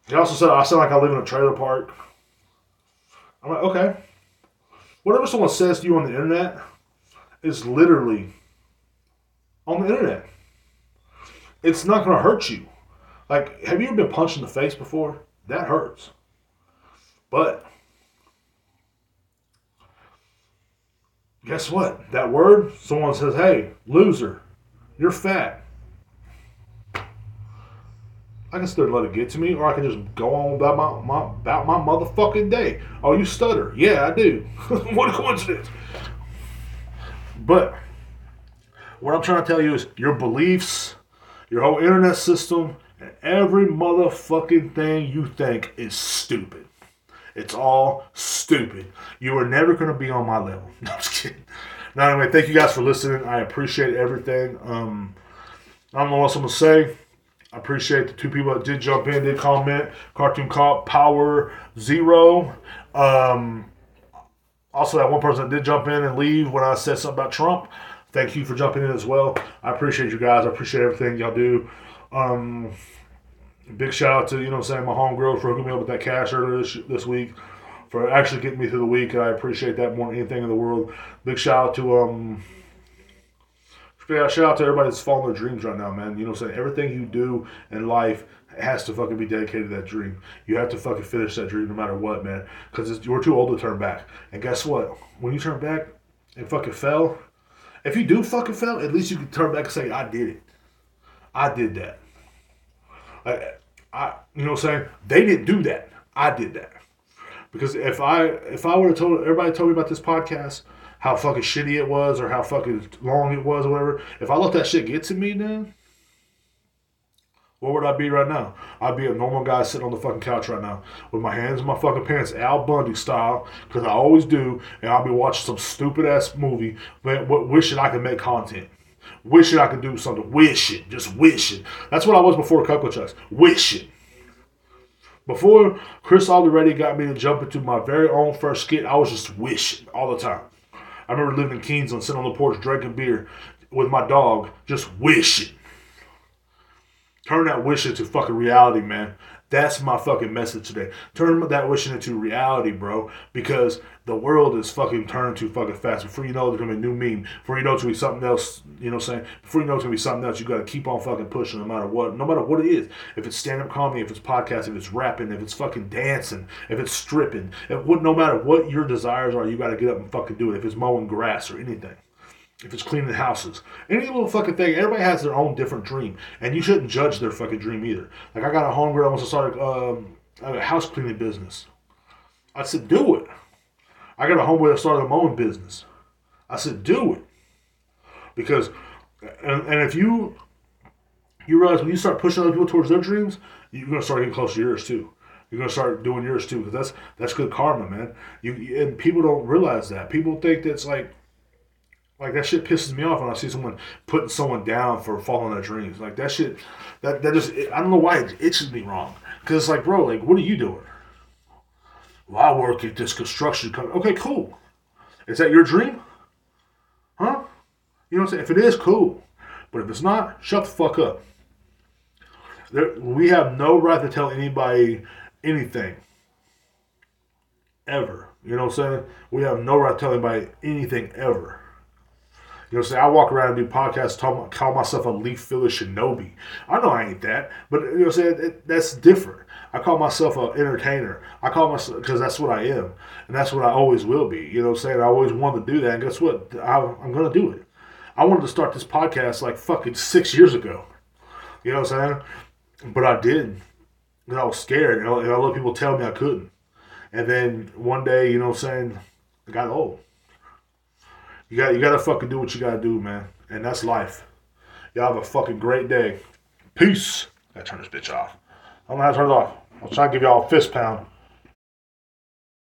He also said I sound like I live in a trailer park. I'm like, okay. Whatever someone says to you on the internet is literally on the internet. It's not going to hurt you. Like, have you ever been punched in the face before? That hurts. But guess what? That word, someone says, hey, loser, you're fat. I can still let it get to me, or I can just go on about my, my about my motherfucking day. Oh, you stutter? Yeah, I do. what a coincidence! But what I'm trying to tell you is your beliefs, your whole internet system, and every motherfucking thing you think is stupid. It's all stupid. You are never to be on my level. No, I'm just kidding. Now, anyway, thank you guys for listening. I appreciate everything. Um, I don't know what else I'm going to say. I appreciate the two people that did jump in, did comment. Cartoon Cop Power Zero. Um, also, that one person that did jump in and leave when I said something about Trump. Thank you for jumping in as well. I appreciate you guys. I appreciate everything y'all do. Um, big shout out to, you know I'm saying, my homegirl for hooking me up with that cash earlier this, this week, for actually getting me through the week. I appreciate that more than anything in the world. Big shout out to, um, shout out to everybody that's following their dreams right now, man. You know what I'm saying? Everything you do in life has to fucking be dedicated to that dream. You have to fucking finish that dream no matter what, man. Because you're too old to turn back. And guess what? When you turn back and fucking fail, if you do fucking fail, at least you can turn back and say, I did it. I did that. I, I you know what I'm saying? They didn't do that. I did that. Because if I if I would have told everybody told me about this podcast, how fucking shitty it was or how fucking long it was or whatever, if I let that shit get to me, then where would I be right now? I'd be a normal guy sitting on the fucking couch right now with my hands in my fucking pants, Al Bundy style, because I always do, and I'll be watching some stupid ass movie, but wishing I could make content. Wishing I could do something. Wishing. Just wishing. That's what I was before Cuckoo Chucks. Wishing. Before Chris already got me to jump into my very own first skit, I was just wishing all the time. I remember living in Kingsland, sitting on the porch drinking beer with my dog, just wishing. Turn that wish into fucking reality, man. That's my fucking message today. Turn that wishing into reality, bro. Because the world is fucking turning too fucking fast. Before you know, there's gonna be a new meme. Before you know, it's gonna be something else. You know, what I'm saying before you know, it's gonna be something else. You gotta keep on fucking pushing, no matter what. No matter what it is. If it's stand up comedy, if it's podcasting, if it's rapping, if it's fucking dancing, if it's stripping, if what, no matter what your desires are, you gotta get up and fucking do it. If it's mowing grass or anything if it's cleaning houses, any little fucking thing. Everybody has their own different dream, and you shouldn't judge their fucking dream either. Like I got a homegirl wants to start um, a house cleaning business. I said, do it. I got a homeboy that started a mowing business. I said, do it, because, and, and if you you realize when you start pushing other people towards their dreams, you're gonna start getting close to yours too. You're gonna start doing yours too, because that's that's good karma, man. You and people don't realize that. People think that's like like that shit pisses me off when I see someone putting someone down for following their dreams. Like that shit, that that just I don't know why it itches me wrong. Cause it's like, bro, like what are you doing? Well, I work at this construction company. Okay, cool. Is that your dream? Huh? You know what I'm saying? If it is, cool. But if it's not, shut the fuck up. There, we have no right to tell anybody anything. Ever. You know what I'm saying? We have no right to tell anybody anything ever. You know, say I walk around and do podcasts, talk, call myself a Leaf Village shinobi. I know I ain't that, but you know, say it, that's different. I call myself an entertainer. I call myself because that's what I am, and that's what I always will be. You know, saying I always wanted to do that, and guess what? I, I'm gonna do it. I wanted to start this podcast like fucking six years ago. You know what I'm saying? But I didn't. And I was scared. And I let people tell me I couldn't. And then one day, you know what I'm saying, I got old. You got you gotta fucking do what you gotta do, man. And that's life. Y'all have a fucking great day. Peace. I gotta turn this bitch off. I don't know how to turn it off. I'll try to give y'all a fist pound.